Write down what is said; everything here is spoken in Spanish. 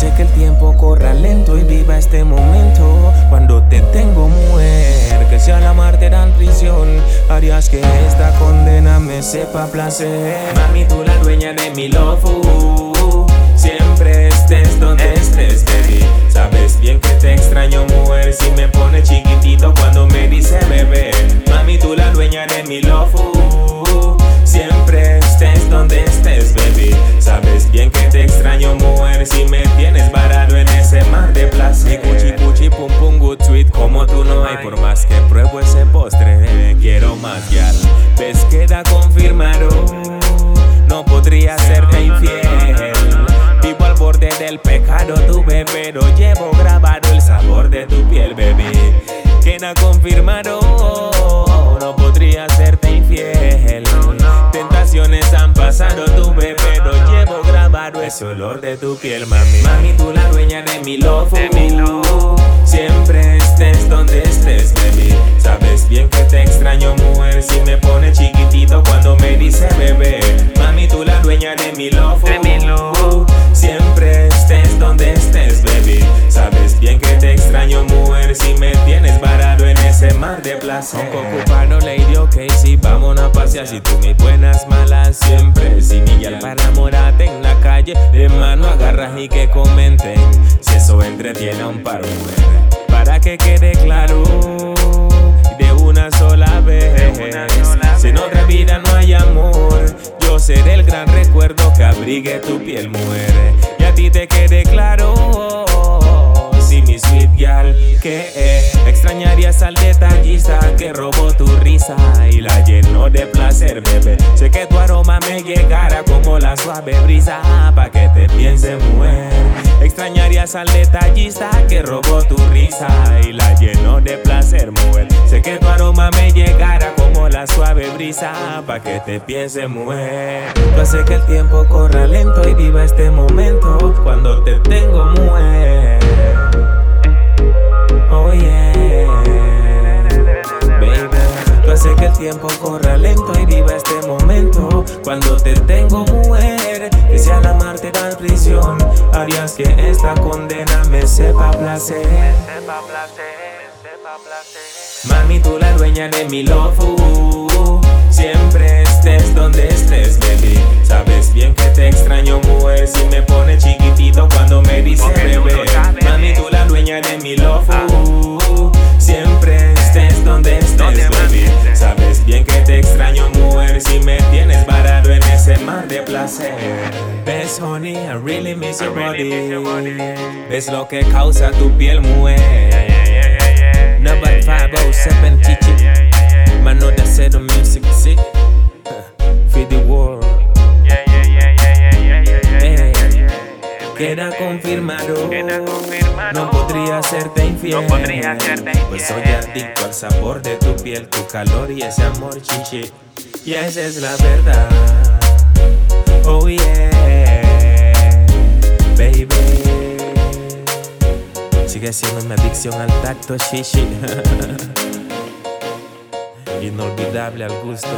Hace que el tiempo corra lento y viva este momento. Cuando te tengo mujer, que sea la amarte dan prisión. Harías que esta condena me sepa placer. Mami, tú la dueña de mi love. Como tú no hay, por más que pruebo ese postre. Quiero más. Ves, queda confirmado. No podría serte infiel. Vivo al borde del pecado, tu bebé, pero llevo grabado el sabor de tu piel, baby. Queda confirmado, no podría serte infiel. Tentaciones han pasado, tu bebé, pero llevo grabado ese olor de tu piel, mami. Mami, tú la dueña de mi love. Siempre Dueña de mi love. Siempre estés donde estés, baby. Sabes bien que te extraño, mujer. Si me tienes varado en ese mar de placer. Poco ocupado, lady, ok, si vamos a pasear. Si tú mis buenas, malas siempre. Si mi para enamorarte en la calle, de mano agarras y que comenten. Si eso entretiene a un par, mujer. Para que quede claro, de una sola vez. Si en otra vida no hay amor, yo seré el gran recuerdo que abrigue tu piel, mujer. Y a ti te quede claro, mi sweet que eh, extrañarías al detallista que robó tu risa y la llenó de placer, bebé. Sé que tu aroma me llegara como la suave brisa, pa' que te piense, mujer. Extrañarías al detallista que robó tu risa y la llenó de placer, mujer. Sé que tu aroma me llegara como la suave brisa, pa' que te piense, mujer. Tú haces que el tiempo corra lento y viva este momento cuando te tengo, mujer. Cuando te tengo, mujer, que si al amarte dan prisión, harías que esta condena me sepa placer. Mami, tú la dueña de mi love. Siempre de placer. Ves, honey, I really miss your body. Ves lo que causa tu piel, mujer. Number 507 Chichi. Mano de cero music, sí. Feed the world. Eh, Queda confirmado. No podría serte infiel. Pues soy adicto al sabor de tu piel, tu calor y ese amor, chichi. Y esa es la verdad. Oh yeah, baby. Sigue siendo mi adicción al tacto, shishi. Inolvidable al gusto.